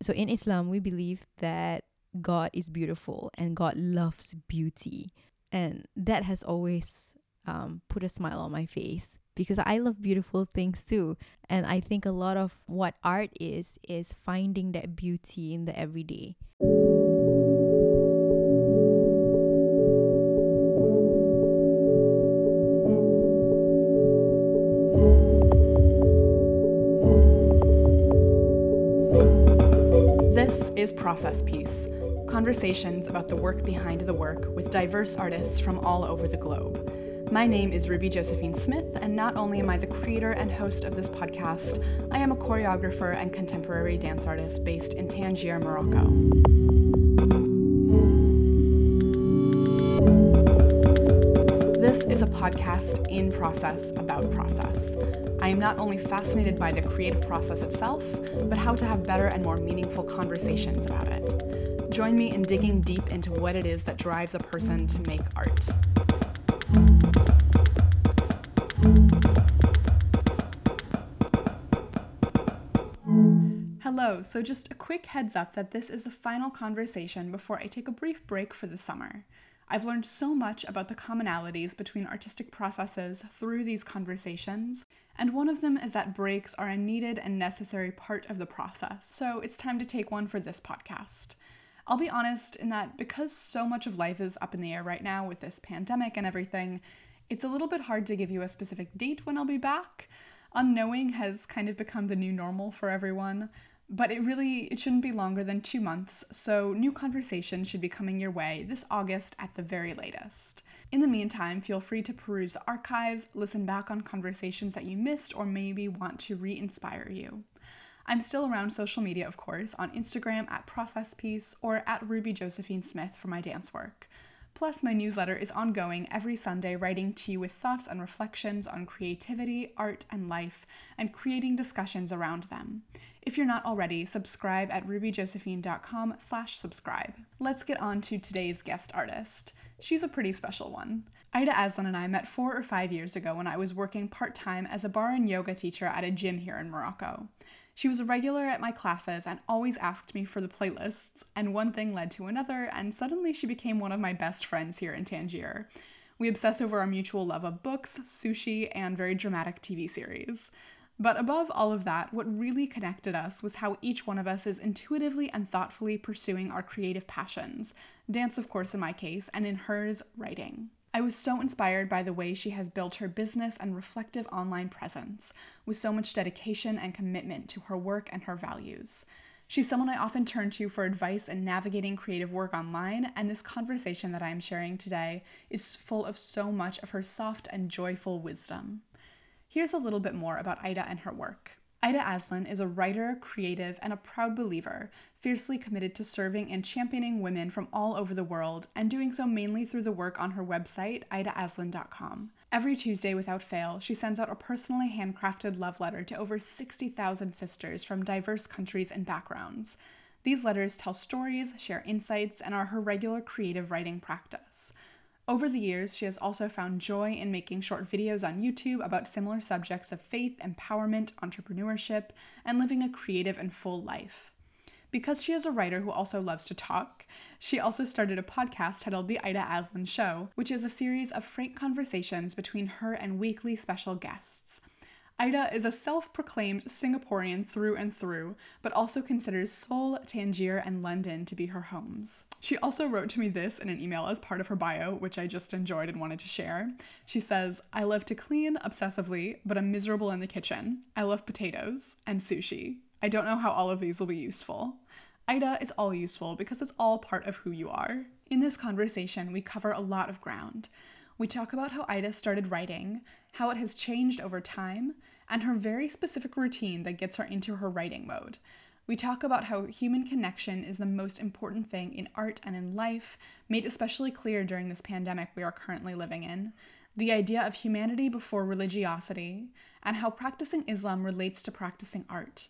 So in Islam, we believe that God is beautiful and God loves beauty. And that has always um, put a smile on my face because I love beautiful things too. And I think a lot of what art is, is finding that beauty in the everyday. Process Piece conversations about the work behind the work with diverse artists from all over the globe. My name is Ruby Josephine Smith, and not only am I the creator and host of this podcast, I am a choreographer and contemporary dance artist based in Tangier, Morocco. This is a podcast in process about process. I am not only fascinated by the creative process itself, but how to have better and more meaningful conversations about it. Join me in digging deep into what it is that drives a person to make art. Hello, so just a quick heads up that this is the final conversation before I take a brief break for the summer. I've learned so much about the commonalities between artistic processes through these conversations, and one of them is that breaks are a needed and necessary part of the process, so it's time to take one for this podcast. I'll be honest in that because so much of life is up in the air right now with this pandemic and everything, it's a little bit hard to give you a specific date when I'll be back. Unknowing has kind of become the new normal for everyone, but it really it shouldn't be longer than 2 months, so new conversations should be coming your way this August at the very latest. In the meantime, feel free to peruse the archives, listen back on conversations that you missed or maybe want to re-inspire you. I'm still around social media, of course, on Instagram at Process Piece or at Ruby Josephine Smith for my dance work. Plus, my newsletter is ongoing every Sunday, writing to you with thoughts and reflections on creativity, art, and life, and creating discussions around them. If you're not already, subscribe at rubyjosephine.com slash subscribe. Let's get on to today's guest artist. She's a pretty special one. Ida Aslan and I met four or five years ago when I was working part-time as a barre and yoga teacher at a gym here in Morocco. She was a regular at my classes and always asked me for the playlists, and one thing led to another, and suddenly she became one of my best friends here in Tangier. We obsess over our mutual love of books, sushi, and very dramatic TV series. But above all of that, what really connected us was how each one of us is intuitively and thoughtfully pursuing our creative passions dance, of course, in my case, and in hers, writing. I was so inspired by the way she has built her business and reflective online presence, with so much dedication and commitment to her work and her values. She's someone I often turn to for advice in navigating creative work online, and this conversation that I am sharing today is full of so much of her soft and joyful wisdom. Here's a little bit more about Ida and her work. Ida Aslan is a writer, creative, and a proud believer, fiercely committed to serving and championing women from all over the world, and doing so mainly through the work on her website, idaaslan.com. Every Tuesday, without fail, she sends out a personally handcrafted love letter to over 60,000 sisters from diverse countries and backgrounds. These letters tell stories, share insights, and are her regular creative writing practice. Over the years, she has also found joy in making short videos on YouTube about similar subjects of faith, empowerment, entrepreneurship, and living a creative and full life. Because she is a writer who also loves to talk, she also started a podcast titled The Ida Aslan Show, which is a series of frank conversations between her and weekly special guests. Ida is a self proclaimed Singaporean through and through, but also considers Seoul, Tangier, and London to be her homes. She also wrote to me this in an email as part of her bio, which I just enjoyed and wanted to share. She says, I love to clean obsessively, but I'm miserable in the kitchen. I love potatoes and sushi. I don't know how all of these will be useful. Ida, it's all useful because it's all part of who you are. In this conversation, we cover a lot of ground. We talk about how Ida started writing, how it has changed over time, and her very specific routine that gets her into her writing mode. We talk about how human connection is the most important thing in art and in life, made especially clear during this pandemic we are currently living in, the idea of humanity before religiosity, and how practicing Islam relates to practicing art.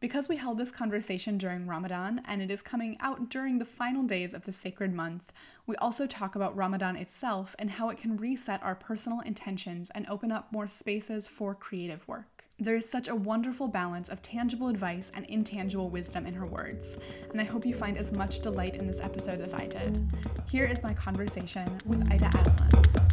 Because we held this conversation during Ramadan and it is coming out during the final days of the sacred month, we also talk about Ramadan itself and how it can reset our personal intentions and open up more spaces for creative work. There is such a wonderful balance of tangible advice and intangible wisdom in her words, and I hope you find as much delight in this episode as I did. Here is my conversation with Ida Aslan.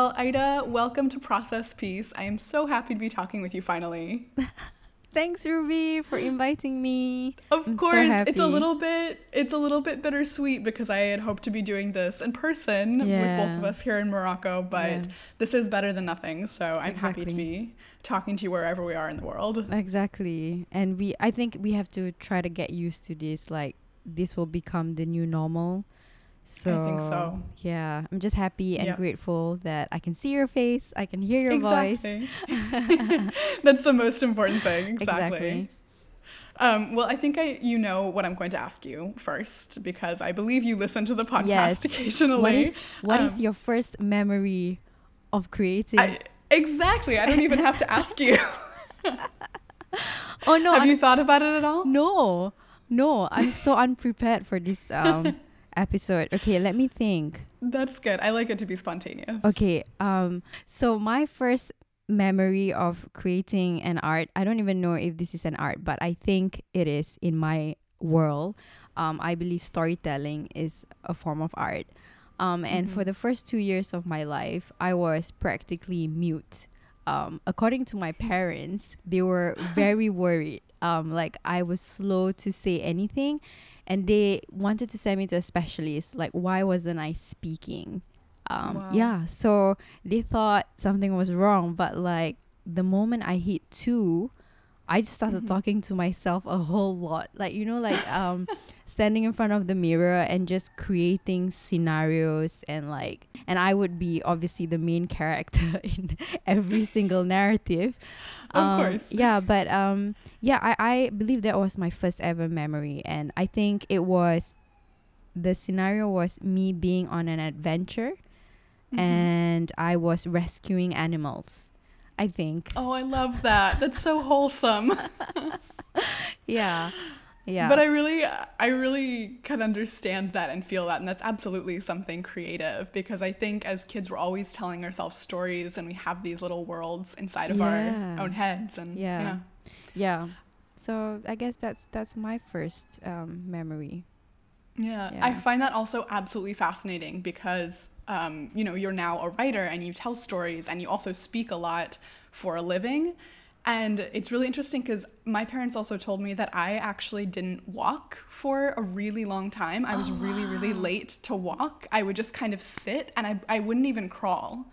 Well, Ida, welcome to Process Piece. I am so happy to be talking with you finally. Thanks, Ruby, for inviting me. Of I'm so course, it's a little bit it's a little bit bittersweet because I had hoped to be doing this in person with both of us here in Morocco, but Yeah. this is better than nothing. So I'm happy to be talking to you wherever we are in the world. Exactly. And we I think we have to try to get used to this like this will become the new normal. So I think so. Yeah, I'm just happy and Yeah. grateful that I can see your face, I can hear your voice. exactly. That's the most important thing. Exactly. Exactly. Um, well, I think I you know what I'm going to ask you first because I believe you listen to the podcast Yes. occasionally. What is what is Um, your first memory of creating? I, exactly. I don't even have to ask you. oh no, have I'm- you thought about it at all? no, no, I'm so unprepared for this um episode. Okay, let me think. That's good. I like it to be spontaneous. Okay. Um. So my first memory of creating an art, I don't even know if this is an art, but I think it is in my world. Um. I believe storytelling is a form of art. Um. And for the first two years of my life, I was practically mute. Um. According to my parents, they were very worried. Um. Like I was slow to say anything. And they wanted to send me to a specialist. Like, why wasn't I speaking? um Wow. yeah so they thought something was wrong but like the moment i hit two i just started Mhm. talking to myself a whole lot like you know like um standing in front of the mirror and just creating scenarios and like and i would be obviously the main character in every single narrative Of Um, course. yeah but um yeah I, I believe that was my first ever memory and i think it was the scenario was me being on an adventure Mhm. and I was rescuing animals. I think. Oh, I love that. That's so wholesome. Yeah. Yeah. But I really I really can understand that and feel that and that's absolutely something creative because I think as kids we're always telling ourselves stories and we have these little worlds inside of Yeah. our own heads and Yeah. yeah. yeah. So I guess that's that's my first um, memory. Yeah, I find that also absolutely fascinating because, um, you know, you're now a writer and you tell stories and you also speak a lot for a living. And it's really interesting because my parents also told me that I actually didn't walk for a really long time. I was really, really late to walk. I would just kind of sit and I, I wouldn't even crawl.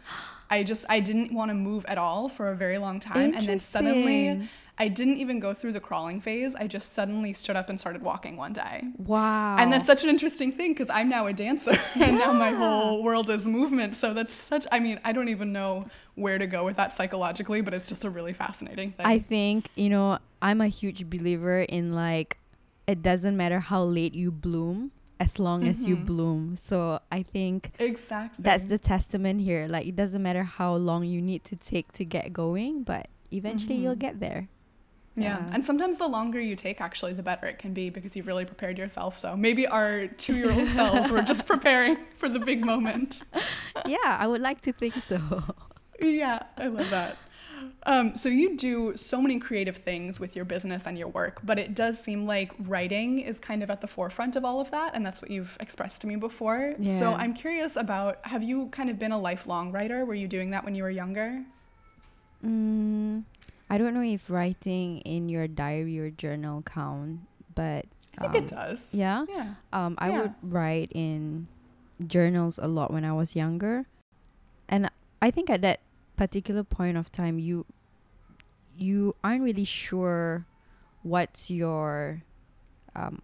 I just, I didn't want to move at all for a very long time. And then suddenly. I didn't even go through the crawling phase. I just suddenly stood up and started walking one day. Wow. And that's such an interesting thing because I'm now a dancer and now my whole world is movement. So that's such, I mean, I don't even know where to go with that psychologically, but it's just a really fascinating thing. I think, you know, I'm a huge believer in like it doesn't matter how late you bloom as long as you Mhm. bloom. So I think exactly. that's the testament here. Like it doesn't matter how long you need to take to get going, but eventually you'll Mhm. get there. Yeah. yeah. And sometimes the longer you take, actually, the better it can be because you've really prepared yourself. So maybe our two year old selves were just preparing for the big moment. yeah, I would like to think so. Yeah, I love that. Um, so you do so many creative things with your business and your work, but it does seem like writing is kind of at the forefront of all of that, and that's what you've expressed to me before. Yeah. So I'm curious about have you kind of been a lifelong writer? Were you doing that when you were younger? Mm, I don't know if writing in your diary or journal count, but I think um, it does. yeah? Yeah. Um, I Yeah. would write in journals a lot when I was younger, and I think at that particular point of time, you you aren't really sure what's your um,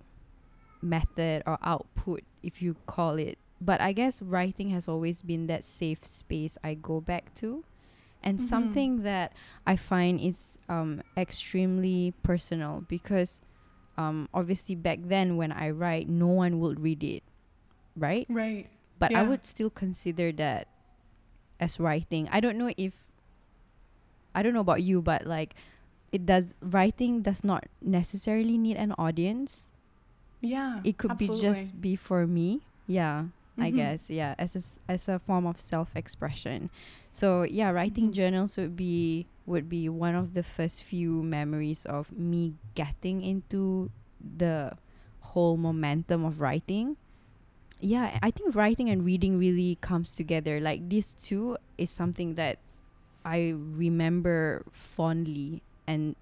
method or output, if you call it. But I guess writing has always been that safe space I go back to. And Mhm. something that I find is um, extremely personal because um, obviously back then when I write, no one would read it, right? Right. But I would still consider that as writing. I don't know if I don't know about you, but like it does writing does not necessarily need an audience. Yeah. It could be just be for me. Yeah. I Mhm. guess. Yeah, as a, as a form of self-expression. So, yeah, writing Mhm. journals would be would be one of the first few memories of me getting into the whole momentum of writing. Yeah, I think writing and reading really comes together. Like these two is something that I remember fondly and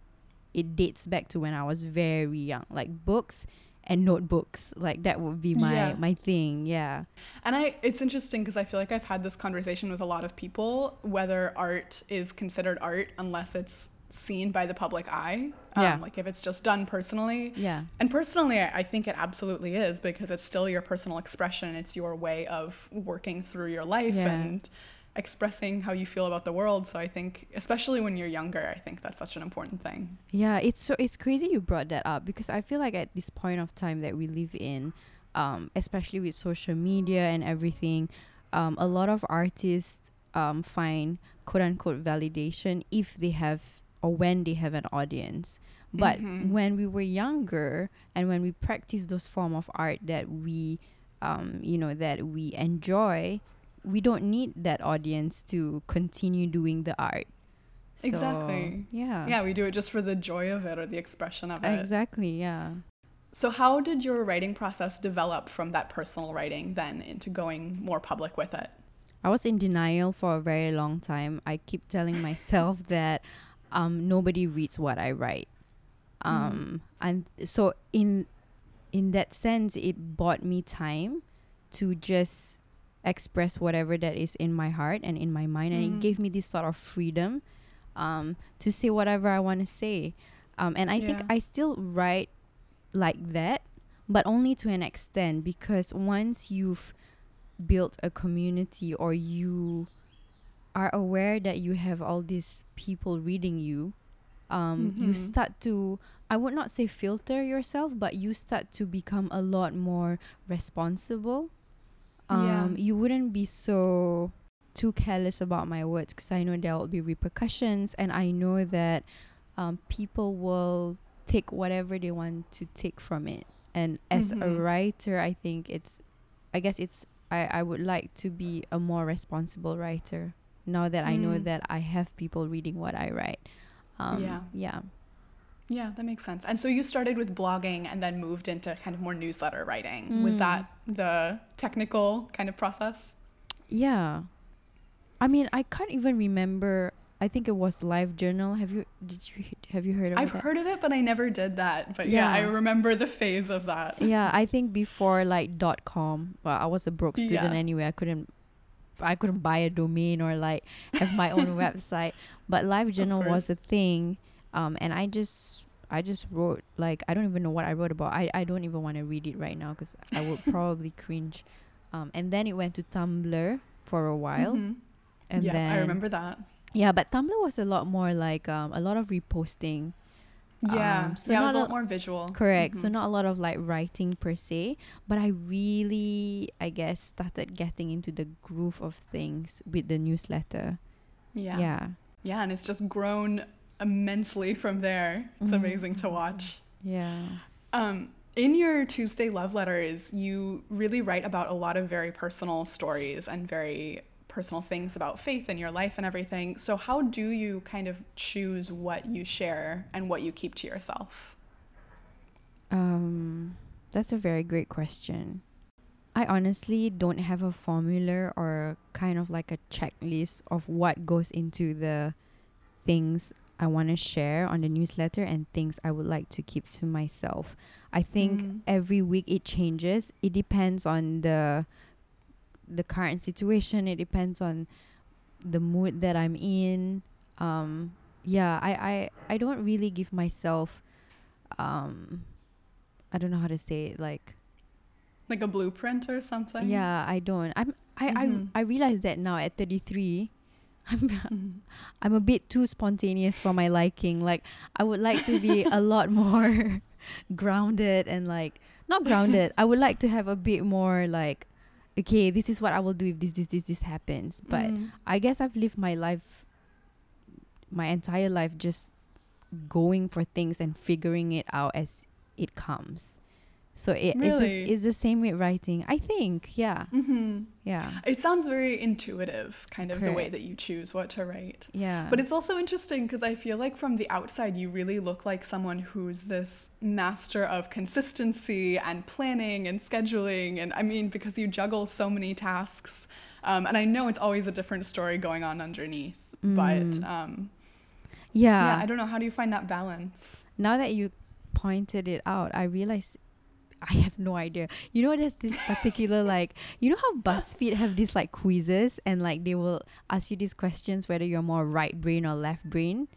it dates back to when I was very young. Like books and notebooks. Like that would be my Yeah. my thing. Yeah. And I it's interesting because I feel like I've had this conversation with a lot of people whether art is considered art unless it's seen by the public eye. Um, Yeah. Like if it's just done personally. Yeah. And personally, I I think it absolutely is because it's still your personal expression. It's your way of working through your life Yeah. and expressing how you feel about the world. So I think, especially when you're younger, I think that's such an important thing. Yeah, it's so it's crazy you brought that up because I feel like at this point of time that we live in, um, especially with social media and everything, um, a lot of artists um find quote unquote validation if they have or when they have an audience. But Mhm. when we were younger and when we practice those form of art that we um, you know, that we enjoy, we don't need that audience to continue doing the art. So, Exactly. Yeah. Yeah, we do it just for the joy of it or the expression of it. Exactly, yeah. So, how did your writing process develop from that personal writing then into going more public with it? I was in denial for a very long time. I keep telling myself that um, nobody reads what I write. Um, and so in in that sense, it bought me time to just express whatever that is in my heart and in my mind, and Mhm. it gave me this sort of freedom um, to say whatever I want to say. Um, and I think I still write like that, but only to an extent because once you've built a community or you are aware that you have all these people reading you, um, you Mhm. start to I would not say filter yourself, but you start to become a lot more responsible. Yeah. Um, you wouldn't be so too careless about my words because I know there will be repercussions, and I know that um, people will take whatever they want to take from it. And as a Mhm. writer, I think it's, I guess it's, I, I would like to be a more responsible writer now that I know Mm. that I have people reading what I write. Um, Yeah. Yeah. Yeah, that makes sense. And so you started with blogging and then moved into kind of more newsletter writing. Was Mm. that the technical kind of process? Yeah. I mean, I can't even remember. I think it was Live Journal. Have you did you have you heard of it? I've that? heard of it, but I never did that. But yeah, I remember the phase of that. yeah, I think before like dot com. Well, I was a broke student Yeah. anyway. I couldn't I couldn't buy a domain or like have my own website. But Live Journal was a thing. Um and I just I just wrote like I don't even know what I wrote about. I I don't even want to read it right now cuz I would probably cringe. Um and then it went to Tumblr for a while. Mhm. And yeah, then I remember that. Yeah, but Tumblr was a lot more like um, a lot of reposting. Yeah, Um, so yeah, it not was a lot more visual. Correct. So Mhm. not a lot of like writing per se, but I really, I guess, started getting into the groove of things with the newsletter. Yeah. Yeah. Yeah, and it's just grown immensely from there. It's Mhm. amazing to watch. Yeah. Um, in your Tuesday love letters, you really write about a lot of very personal stories and very personal things about faith in your life and everything. So, how do you kind of choose what you share and what you keep to yourself? Um, that's a very great question. I honestly don't have a formula or kind of like a checklist of what goes into the things I want to share on the newsletter and things I would like to keep to myself. I think Mm. every week it changes. It depends on the the current situation. It depends on the mood that I'm in. Um, yeah, I, I, I don't really give myself um I don't know how to say it like Like a blueprint or something? yeah, I don't. I'm I Mhm. I I realize that now at 33 I'm. I'm a bit too spontaneous for my liking. Like I would like to be a lot more grounded and like not grounded. I would like to have a bit more like okay, this is what I will do if this this this this happens. But Mm. I guess I've lived my life my entire life just going for things and figuring it out as it comes. So it, Really? it's, the, same with writing. I think. Yeah. Mm-hmm. Yeah. It sounds very intuitive, kind of the way that you choose what to write. Yeah. But it's also interesting because I feel like from the outside, you really look like someone who's this master of consistency and planning and scheduling. And I mean, because you juggle so many tasks. Um, and I know it's always a different story going on underneath. But um, yeah, I don't know. How do you find that balance? now that you pointed it out, I realized I have no idea. You know, there's this particular like, you know how BuzzFeed have these like quizzes and like they will ask you these questions whether you're more right brain or left brain.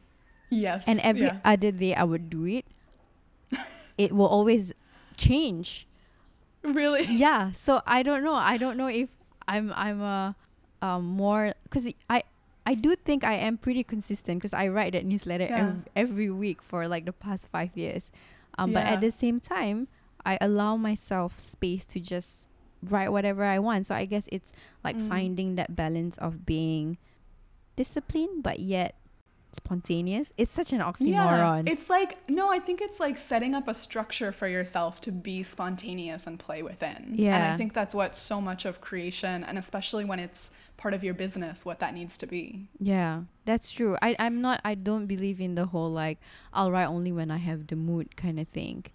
Yes. And every yeah. other day I would do it. it will always change. Really? Yeah. So I don't know. I don't know if I'm I'm a um more because I I do think I am pretty consistent because I write that newsletter Yeah. ev- every week for like the past five years. Um, but at the same time, I allow myself space to just write whatever I want. So I guess it's like Mm. finding that balance of being disciplined but yet spontaneous. It's such an oxymoron. Yeah, it's like no, I think it's like setting up a structure for yourself to be spontaneous and play within. Yeah. and I think that's what so much of creation, and especially when it's part of your business, what that needs to be. Yeah, that's true. I I'm not. I don't believe in the whole like I'll write only when I have the mood kind of thing.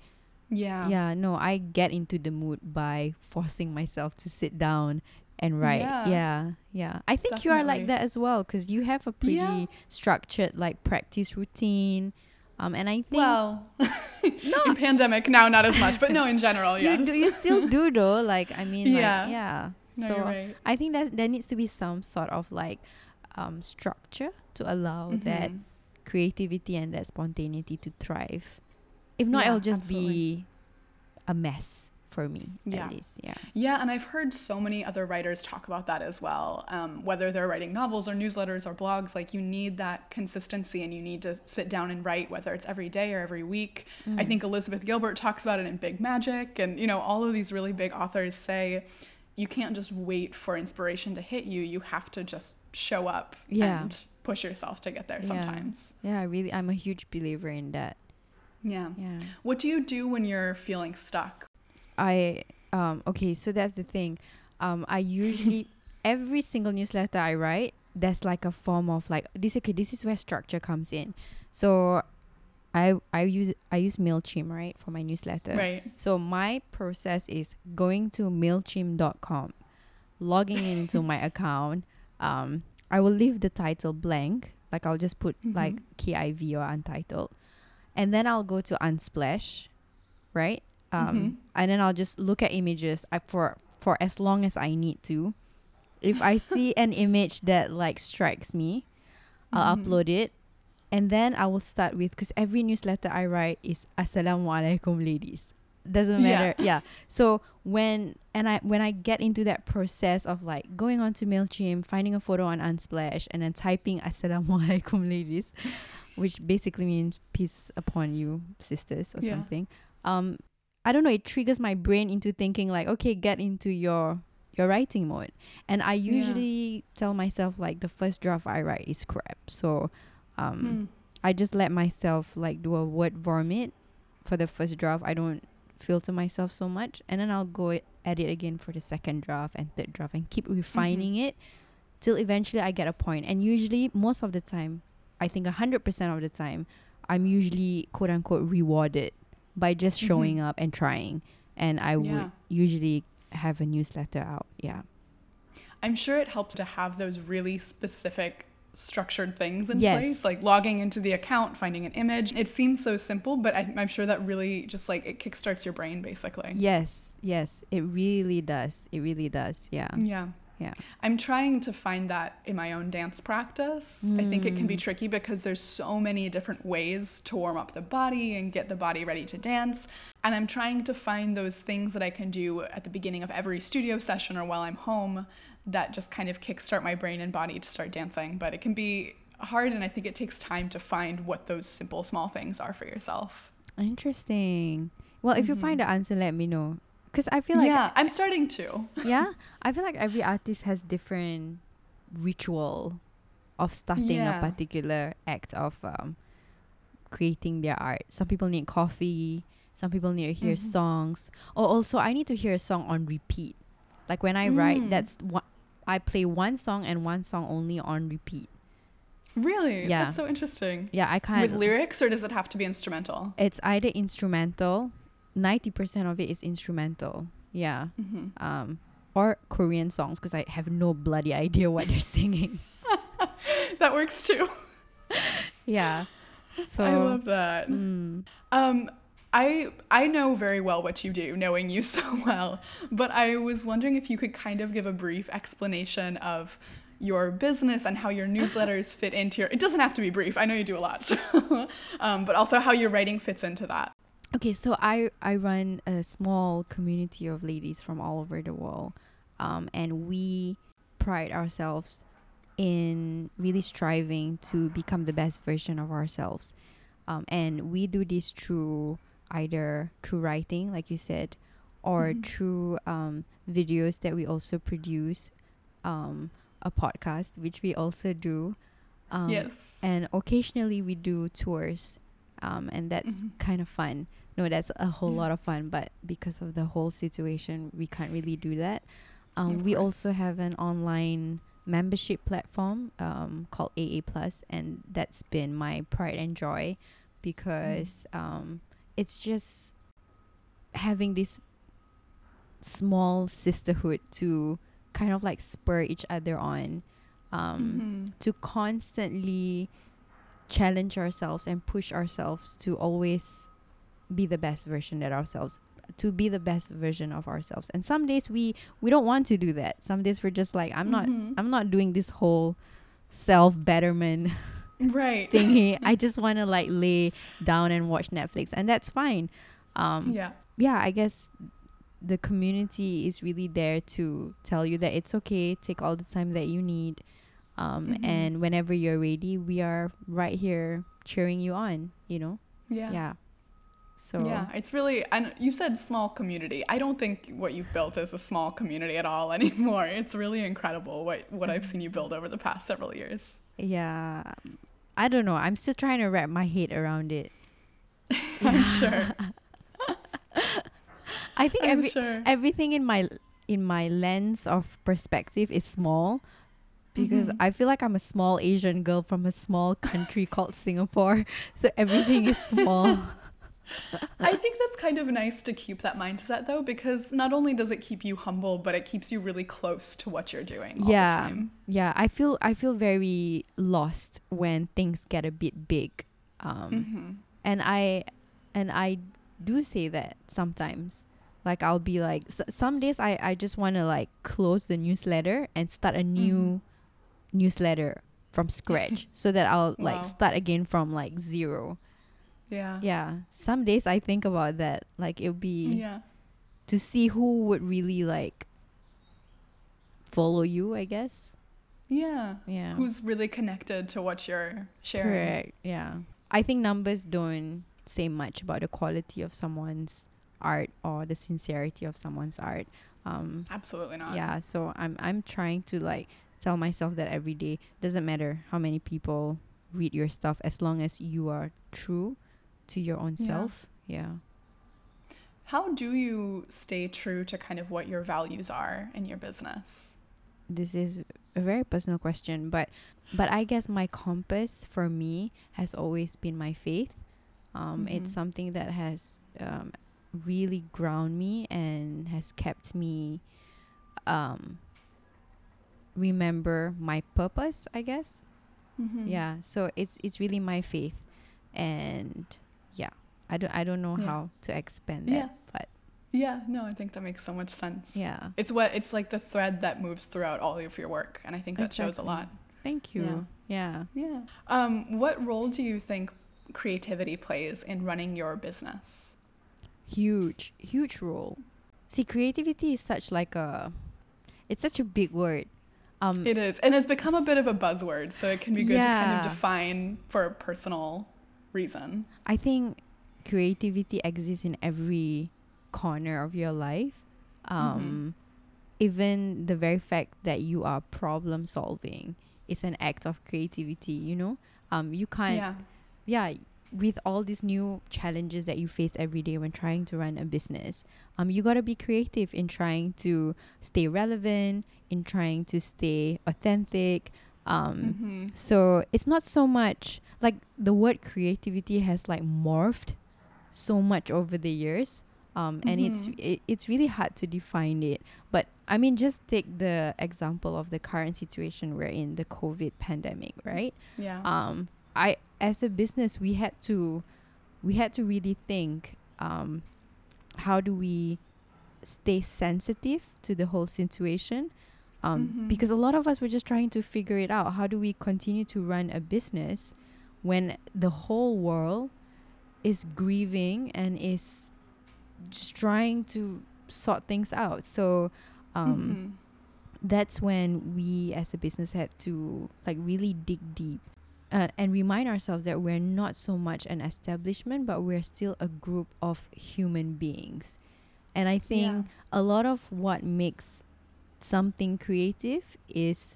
Yeah, Yeah, no, I get into the mood by forcing myself to sit down and write. Yeah. Yeah, yeah. I think you are like that as well because you have a pretty Yeah. structured like practice routine. Um, and I think Well, no. in pandemic now, not as much, but no, in general, you do, you still do though. Like I mean, Yeah. like, yeah. No, so right. I think that there needs to be some sort of like um structure to allow that Mhm. creativity and that spontaneity to thrive. If not, Yeah, it'll just absolutely. be a mess for me, Yeah. at least. Yeah. Yeah, and I've heard so many other writers talk about that as well. Um, whether they're writing novels or newsletters or blogs, like you need that consistency and you need to sit down and write, whether it's every day or every week. I think Elizabeth Gilbert talks about it in Big Magic, and you know, all of these really big authors say you can't just wait for inspiration to hit you. You have to just show up Yeah. and push yourself to get there sometimes. Yeah, I really, I'm a huge believer in that. Yeah. Yeah. What do you do when you're feeling stuck? I, um, okay, so that's the thing. Um, I usually, every single newsletter I write, there's like a form of like, this, okay, this is where structure comes in. So I, I use, I use MailChimp, right, for my newsletter. Right. So my process is going to mailchimp.com, logging into my account. Um, I will leave the title blank, like I'll just put Mhm. like KIV or untitled, and then I'll go to Unsplash, right? Um, Mhm. and then I'll just look at images I, for for as long as I need to. If I see an image that like strikes me, I'll Mhm. upload it, and then I will start with because every newsletter I write is Assalamualaikum ladies. Doesn't Yeah. matter. Yeah. So when and I when I get into that process of like going on to Mailchimp, finding a photo on Unsplash, and then typing Assalamualaikum ladies, which basically means peace upon you, sisters, or Yeah. something. Um, I don't know. It triggers my brain into thinking like, okay, get into your your writing mode. And I Yeah. usually tell myself like the first draft I write is crap. So, um, Hmm. I just let myself like do a word vomit for the first draft. I don't filter myself so much, and then I'll go edit again for the second draft and third draft and keep refining it till eventually I get a point. And usually, most of the time, I think hundred percent of the time, I'm usually quote unquote rewarded by just Mhm. showing up and trying. And I Yeah. would usually have a newsletter out. Yeah. I'm sure it helps to have those really specific structured things in Yes. place, like logging into the account, finding an image. It seems so simple, but I, I'm sure that really just like it kickstarts your brain basically. Yes. Yes. It really does. It really does. Yeah. Yeah. Yeah. I'm trying to find that in my own dance practice. I think it can be Mm. tricky because there's so many different ways to warm up the body and get the body ready to dance. And I'm trying to find those things that I can do at the beginning of every studio session or while I'm home that just kind of kickstart my brain and body to start dancing. But it can be hard and I think it takes time to find what those simple small things are for yourself. Interesting. Well, if you find the answer, let me know. Because I feel like, yeah. I'm starting to. Yeah, I feel like every artist has different ritual of starting Yeah. a particular act of um, creating their art. Some people need coffee. Some people need to hear Mhm. songs. Or also, I need to hear a song on repeat. Like when I write, Mm. that's what I play one song and one song only on repeat. Really? Yeah. That's so interesting. Yeah, I can't. With lyrics, or does it have to be instrumental? it's either instrumental, ninety percent of it is instrumental. Yeah. hmm Um, or Korean songs because I have no bloody idea what they're singing. That works too. yeah. So I love that. mm, Um, I I know very well what you do, knowing you so well. But I was wondering if you could kind of give a brief explanation of your business and how your newsletters fit into your. It doesn't have to be brief. I know you do a lot, so, um, but also how your writing fits into that. Okay, so I I run a small community of ladies from all over the world, um, and we pride ourselves in really striving to become the best version of ourselves, um, and we do this through either through writing, like you said, or Mhm. through um, videos that we also produce, um, a podcast which we also do, um, yes. and occasionally we do tours, um, and that's Mhm. kind of fun. No, that's a whole Yeah. lot of fun, but because of the whole situation, we can't really do that. Um, we course. also have an online membership platform um, called AA Plus, and that's been my pride and joy because um, it's just having this small sisterhood to kind of like spur each other on um, Mhm. to constantly challenge ourselves and push ourselves to always be the best version that ourselves to be the best version of ourselves and some days we we don't want to do that some days we're just like i'm not Mhm. i'm not doing this whole self betterment Right. thingy i just want to like lay down and watch netflix and that's fine um yeah. yeah, I guess the community is really there to tell you that it's okay. Take all the time that you need. Um, Mhm. And whenever you're ready, we are right here cheering you on, you know? Yeah. Yeah. So, Yeah, it's really, and you said small community. I don't think what you've built is a small community at all anymore. It's really incredible what, what I've seen you build over the past several years. yeah. I don't know. I'm still trying to wrap my head around it. I'm sure. I think I'm every, sure. everything in my in my lens of perspective is small because Mhm. I feel like I'm a small Asian girl from a small country called Singapore. So everything is small. I think that's kind of nice to keep that mindset though, because not only does it keep you humble, but it keeps you really close to what you're doing all yeah. the time. Yeah, I feel I feel very lost when things get a bit big. Um hmm and I and I do say that sometimes. Like I'll be like s- some days I I just want to like close the newsletter and start a new newsletter from scratch so that I'll Wow. like start again from like zero. Yeah. Yeah. Some days I think about that. Like it would be Yeah. to see who would really like follow you, I guess. Yeah. Yeah. Who's really connected to what you're sharing. Correct. Yeah. I think numbers don't say much about the quality of someone's art or the sincerity of someone's art. Um Absolutely not. yeah, so I'm I'm trying to like tell myself that every day doesn't matter how many people read your stuff as long as you are true to your own Yeah. self. Yeah. How do you stay true to kind of what your values are in your business? this is a very personal question but but i guess my compass for me has always been my faith um it's Mhm. something that has um really ground me and has kept me um remember my purpose i guess Mhm. yeah so it's it's really my faith and yeah i don't i don't know Yeah. how to expand that Yeah. but Yeah, no, I think that makes so much sense. yeah It's what it's like the thread that moves throughout all of your work, and I think that shows a lot. thank you yeah. Yeah. Um, what role do you think creativity plays in running your business? huge huge role see creativity is such like a it's such a big word um It is, and it's become a bit of a buzzword, so it can be good to kind of define for a personal reason. i think creativity exists in every corner of your life um even the very fact that you are problem solving is an act of creativity you know um you can't yeah. yeah with all these new challenges that you face every day when trying to run a business, um, you gotta be creative in trying to stay relevant, in trying to stay authentic. Um, Mm-hmm. so it's not so much like the word creativity has like morphed so much over the years. Um, and it's Mhm. it, it's really hard to define it. But I mean, just take the example of the current situation we're in, the COVID pandemic, right? Yeah. um i as a business we had to we had to really think um how do we stay sensitive to the whole situation um Mhm. because a lot of us were just trying to figure it out how do we continue to run a business when the whole world is grieving and is just trying to sort things out so um Mhm. that's when we as a business had to like really dig deep uh, and remind ourselves that we're not so much an establishment but we're still a group of human beings and i think Yeah. a lot of what makes something creative is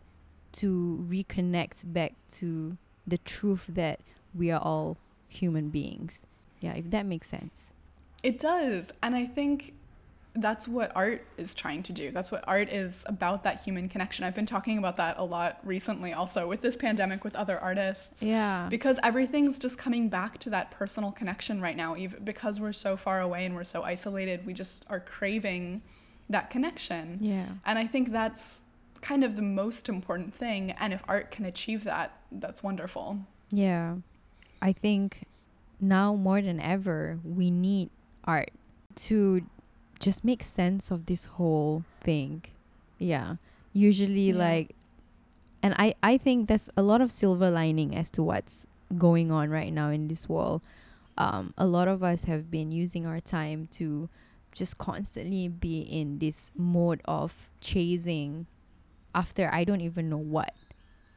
to reconnect back to the truth that we are all human beings yeah if that makes sense It does. And I think that's what art is trying to do. That's what art is about that human connection. I've been talking about that a lot recently also with this pandemic with other artists. yeah Because everything's just coming back to that personal connection right now. Even because we're so far away and we're so isolated, we just are craving that connection. yeah And I think that's kind of the most important thing. And if art can achieve that, that's wonderful. Yeah. I think now more than ever, we need art to just make sense of this whole thing. Yeah. Usually, Yeah. like, and I, I think there's a lot of silver lining as to what's going on right now in this world. Um, a lot of us have been using our time to just constantly be in this mode of chasing after I don't even know what.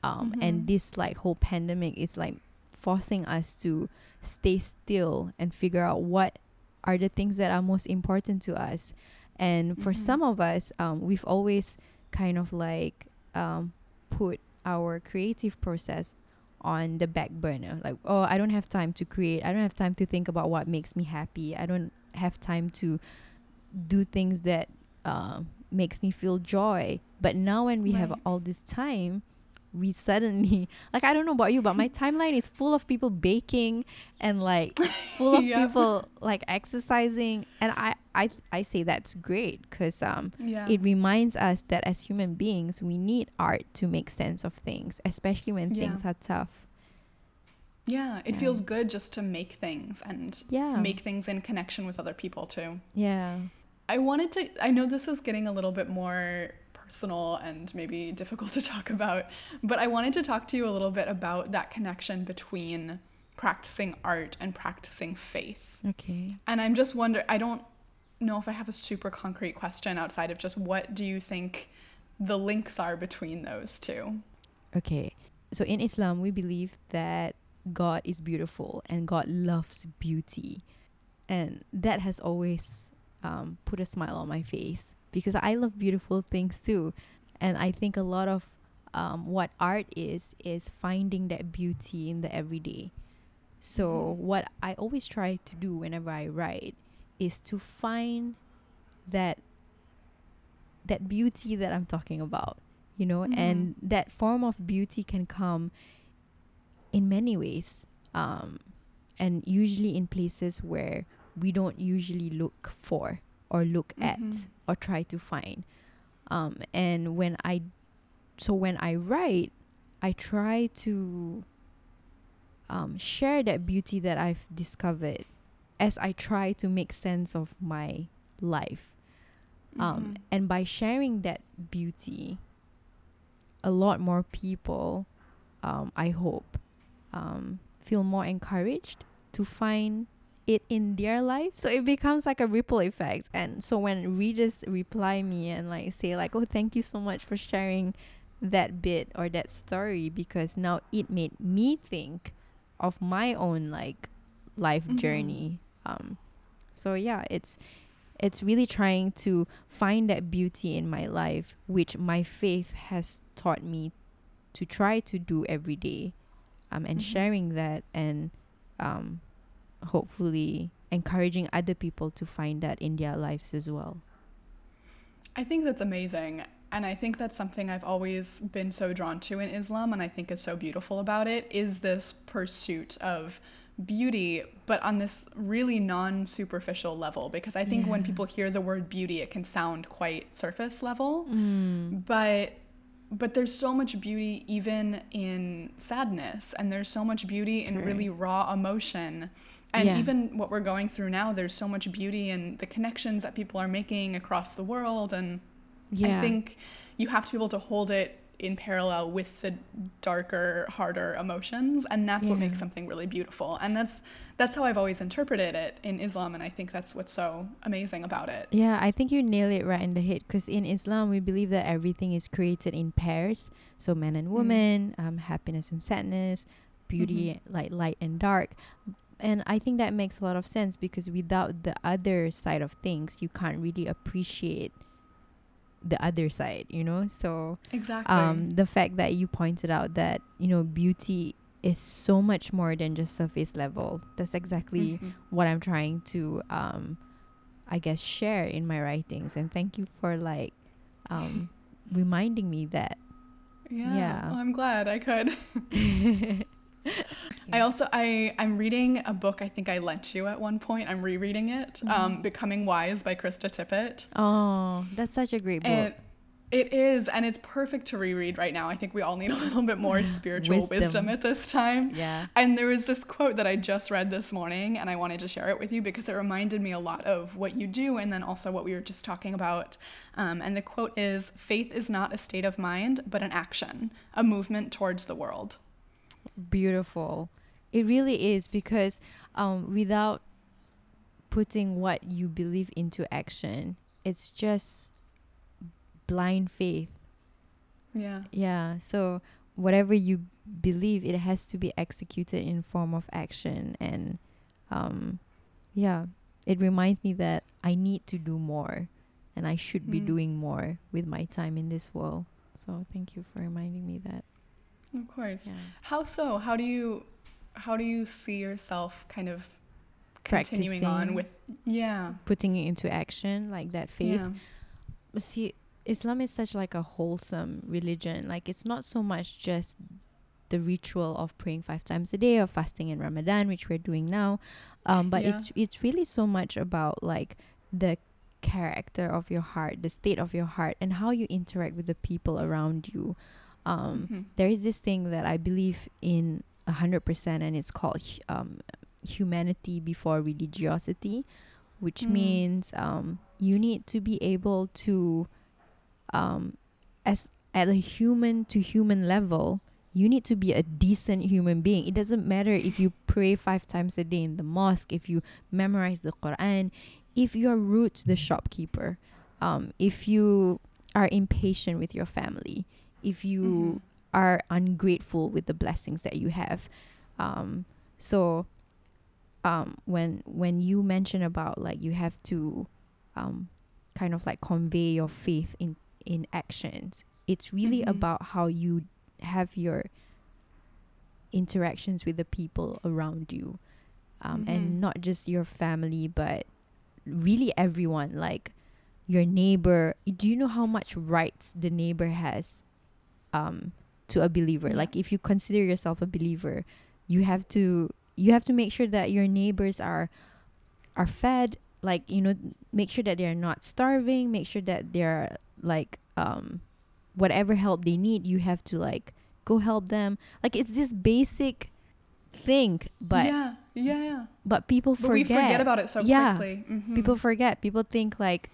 Um, and Mhm. this like whole pandemic is like forcing us to stay still and figure out what are the things that are most important to us. And for Mhm. some of us, um, we've always kind of like um, put our creative process on the back burner. Like, oh, I don't have time to create. I don't have time to think about what makes me happy. I don't have time to do things that uh, makes me feel joy. But now when we have all this time, we suddenly like I don't know about you, but my timeline is full of people baking and like full of Yeah. people like exercising, and I I I say that's great because um Yeah. it reminds us that as human beings we need art to make sense of things, especially when Yeah. things are tough. yeah. It feels good just to make things and Yeah, make things in connection with other people too. yeah, I wanted to, I know this is getting a little bit more personal and maybe difficult to talk about, but I wanted to talk to you a little bit about that connection between practicing art and practicing faith. okay, And I'm just wonder I don't know if I have a super concrete question outside of just what do you think the links are between those two? okay. So in Islam, we believe that God is beautiful and God loves beauty, and that has always um, put a smile on my face because I love beautiful things too, and I think a lot of um, what art is is finding that beauty in the everyday. So Mhm. what I always try to do whenever I write is to find that that beauty that I'm talking about, you know, and that form of beauty can come in many ways, um, and usually in places where we don't usually look for or look at Mhm. Or try to find. Um, and when I, so when I write, I try to um, share that beauty that I've discovered as I try to make sense of my life. Um, Mhm. and by sharing that beauty, a lot more people, um, I hope, um, feel more encouraged to find it in their life. So it becomes like a ripple effect. And so when readers reply me and like say like, "Oh, thank you so much for sharing that bit or that story," because now it made me think of my own like life Mhm. journey. Um, so yeah, it's it's really trying to find that beauty in my life, which my faith has taught me to try to do every day, um, and Mhm. sharing that and um, hopefully encouraging other people to find that in their lives as well. I think that's amazing. And I think that's something I've always been so drawn to in Islam, and I think is so beautiful about it is this pursuit of beauty, but on this really non superficial level. Because I think when people hear the word beauty, it can sound quite surface level. Mm. But but there's so much beauty even in sadness, and there's so much beauty in Correct. really raw emotion. And Yeah. even what we're going through now, there's so much beauty in the connections that people are making across the world. And Yeah. I think you have to be able to hold it in parallel with the darker, harder emotions, and that's what makes something really beautiful. And that's that's how I've always interpreted it in Islam, and I think that's what's so amazing about it. Yeah, I think you nail it right in the head because in Islam we believe that everything is created in pairs. So man and woman, um, happiness and sadness, beauty like light and dark. And I think that makes a lot of sense because without the other side of things, you can't really appreciate the other side, you know? So Exactly. um, the fact that you pointed out that, you know, beauty is so much more than just surface level. That's exactly Mhm. what I'm trying to um I guess share in my writings and thank you for like um reminding me that Yeah. yeah. Well, I'm glad I could. I also I I'm reading a book I think I lent you at one point. I'm rereading it. Mm-hmm. Um, Becoming Wise by Krista Tippett. oh that's such a great book And it is, and it's perfect to reread right now. I think we all need a little bit more spiritual wisdom. Wisdom. at this time. yeah And there was this quote that I just read this morning, and I wanted to share it with you because it reminded me a lot of what you do and then also what we were just talking about. Um, and the quote is Faith is not a state of mind, but an action, a movement towards the world. Beautiful it really is because um without putting what you believe into action it's just blind faith Yeah. Yeah, so whatever you believe, it has to be executed in form of action, and um, yeah, it reminds me that I need to do more, and I should be Mm. doing more with my time in this world. So thank you for reminding me that. Of course. Yeah. How so? How do you how do you see yourself kind of continuing on with yeah. Putting it into action, like that faith. Yeah. See islam is such like a wholesome religion like it's not so much just the ritual of praying five times a day or fasting in ramadan which we're doing now um, but Yeah. it's it's really so much about like the character of your heart the state of your heart and how you interact with the people around you um, Mhm. there is this thing that I believe in a hundred percent, and it's called um, humanity before religiosity, which Mm. means um, you need to be able to, um, as at a human to human level, you need to be a decent human being. It doesn't matter if you pray five times a day in the mosque, if you memorize the Quran, if you're rude to the shopkeeper, um, if you are impatient with your family, if you Mhm. are ungrateful with the blessings that you have. Um, so um, when when you mention about like you have to um, kind of like convey your faith in in actions, it's really Mhm. about how you have your interactions with the people around you, um, Mhm. and not just your family, but really everyone. Like your neighbor. Do you know how much rights the neighbor has? Um to a believer Yeah. like if you consider yourself a believer you have to you have to make sure that your neighbors are are fed like you know make sure that they're not starving make sure that they're like um whatever help they need you have to like go help them like it's this basic thing but yeah, yeah, yeah. but people But forget we forget about it so Yeah. quickly. Mhm. people forget people think like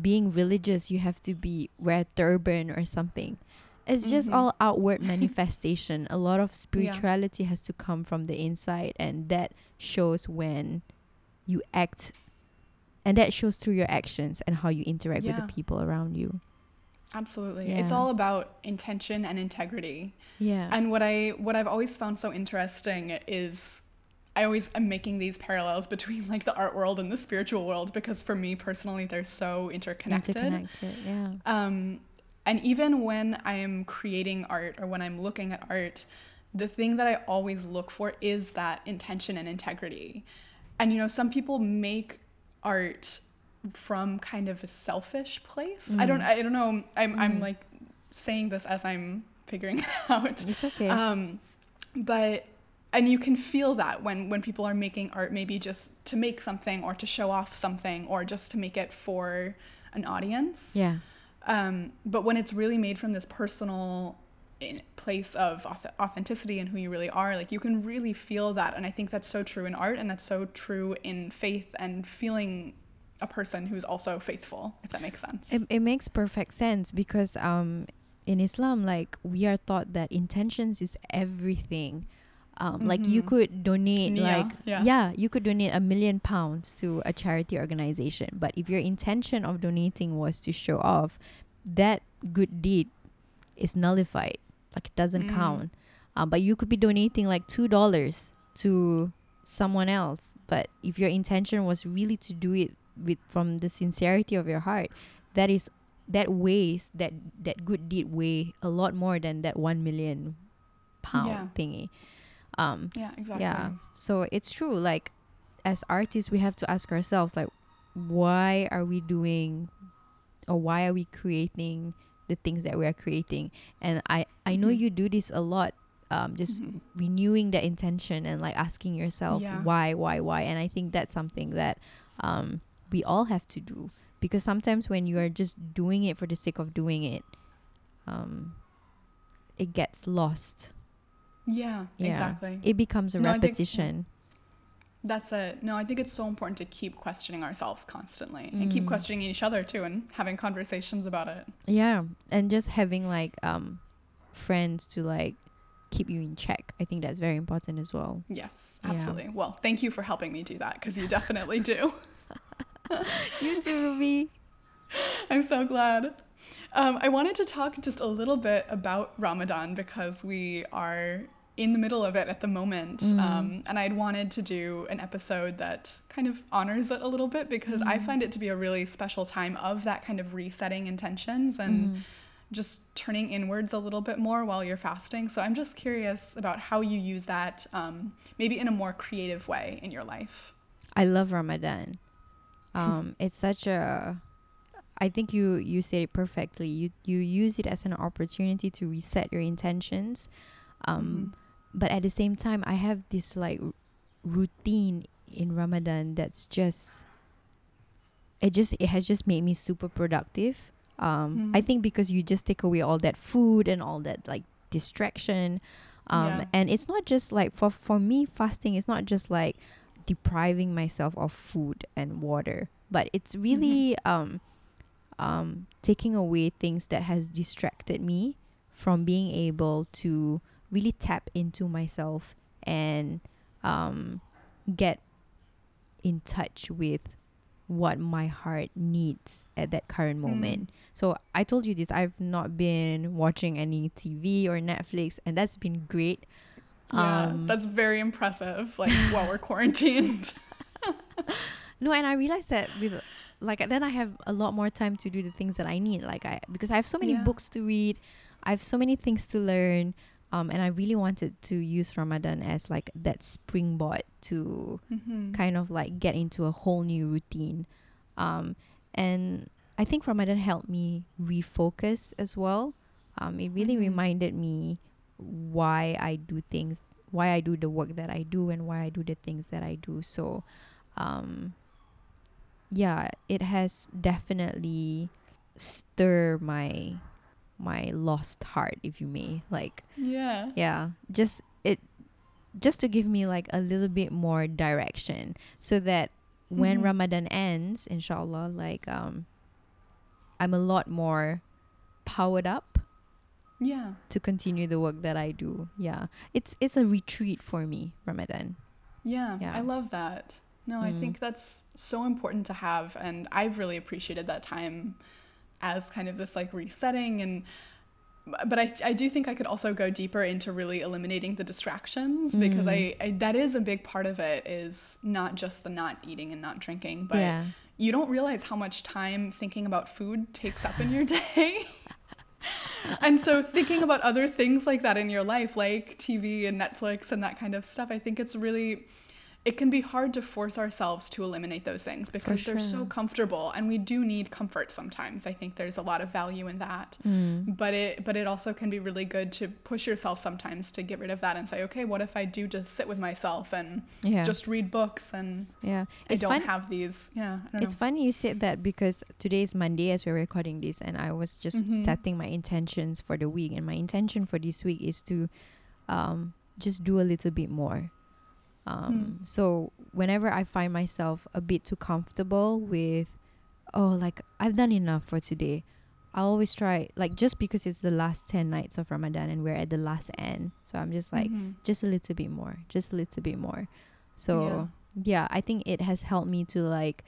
being religious you have to be wear a turban or something it's just Mhm. all outward manifestation a lot of spirituality has to come from the inside and that shows when you act and that shows through your actions and how you interact with the people around you Absolutely. It's all about intention and integrity. yeah And what I what I've always found so interesting is I always am making these parallels between like the art world and the spiritual world because for me personally they're so interconnected. interconnected yeah Um, and even when I am creating art or when I'm looking at art, the thing that I always look for is that intention and integrity. And you know, some people make art from kind of a selfish place. I don't I don't know. I'm I'm like saying this as I'm figuring it out. It's okay. Um, but and you can feel that when when people are making art, maybe just to make something or to show off something or just to make it for an audience. yeah. Um, but when it's really made from this personal place of authenticity and who you really are, like you can really feel that. And I think that's so true in art, and that's so true in faith and feeling a person who's also faithful, if that makes sense. It, it makes perfect sense because um in Islam like we are taught that intentions is everything. Um, like you Mhm. could donate Nia, like yeah. you could donate a million pounds to a charity organization but if your intention of donating was to show off that good deed is nullified like it doesn't Mm. count um, but you could be donating like two dollars to someone else but if your intention was really to do it with from the sincerity of your heart that is that weighs that that good deed weigh a lot more than that one million pound Yeah. thingy um yeah, exactly. yeah so it's true like as artists we have to ask ourselves like why are we doing or why are we creating the things that we are creating and i i know Mhm. you do this a lot um just Mhm. renewing the intention and like asking yourself Yeah. why why why and i think that's something that um we all have to do because sometimes when you are just doing it for the sake of doing it um it gets lost Yeah, Yeah. exactly. it becomes a No, repetition That's it. No, I think it's so important to keep questioning ourselves constantly and keep Mm. questioning each other too and having conversations about it. Yeah, and just having like um friends to like keep you in check. I think that's very important as well. Yes, Yeah. absolutely. Well, thank you for helping me do that because you definitely do. You too, Ruby. I'm so glad. Um, I wanted to talk just a little bit about Ramadan because we are in the middle of it at the moment. Mm. Um, and I'd wanted to do an episode that kind of honors it a little bit because I Mm. find it to be a really special time of that kind of resetting intentions and Mhm. just turning inwards a little bit more while you're fasting. So I'm just curious about how you use that, um, maybe in a more creative way in your life. I love Ramadan. Um, it's such a. I think you you said it perfectly. You you use it as an opportunity to reset your intentions, um, but at the same time, I have this like r- routine in Ramadan that's just. It just it has just made me super productive. Um, I Mhm. think because you just take away all that food and all that like distraction, um, Yeah. and it's not just like for for me fasting. It's not just like depriving myself of food and water, but it's really um, um, taking away things that has distracted me from being able to really tap into myself and um, get in touch with what my heart needs at that current Mm. moment. So I told you this I've not been watching any TV or Netflix and that's been great. Yeah, Um, that's very impressive. Like while we're quarantined. No, and I realized that with like then I have a lot more time to do the things that I need. Like I because I have so many Yeah. books to read, I have so many things to learn. Um, and I really wanted to use Ramadan as like that springboard to Mhm. kind of like get into a whole new routine. Um, and I think Ramadan helped me refocus as well. Um, it really Mhm. reminded me why I do things, why I do the work that I do, and why I do the things that I do. So, um, yeah, it has definitely stir my my lost heart, if you may. Like, Yeah. yeah just it just to give me like a little bit more direction so that when Mhm. ramadan ends inshallah like um i'm a lot more powered up Yeah. to continue the work that i do yeah it's it's a retreat for me ramadan Yeah. Yeah. I love that. No, I Mm. think that's so important to have. And I've really appreciated that time as kind of this like resetting and but I, I do think I could also go deeper into really eliminating the distractions because I, I that is a big part of it is not just the not eating and not drinking but yeah you don't realize how much time thinking about food takes up in your day. and so thinking about other things like that in your life, like TV and Netflix and that kind of stuff, I think it's really it can be hard to force ourselves to eliminate those things because they're so comfortable and we do need comfort sometimes. I think there's a lot of value in that. Mm. But it but it also can be really good to push yourself sometimes to get rid of that and say, okay, what if I do just sit with myself and Yeah. just read books and yeah. I It's don't fun. have these yeah, I It's know. funny you said that because today is Monday as we're recording this, and I was just Mhm. setting my intentions for the week. And my intention for this week is to um, just do a little bit more. Um, So whenever I find myself a bit too comfortable with, oh, like I've done enough for today, I always try, like, just because it's the last 10 nights of Ramadan and we're at the last end. So I'm just like, Mhm. just a little bit more, just a little bit more. So yeah, I think it has helped me to like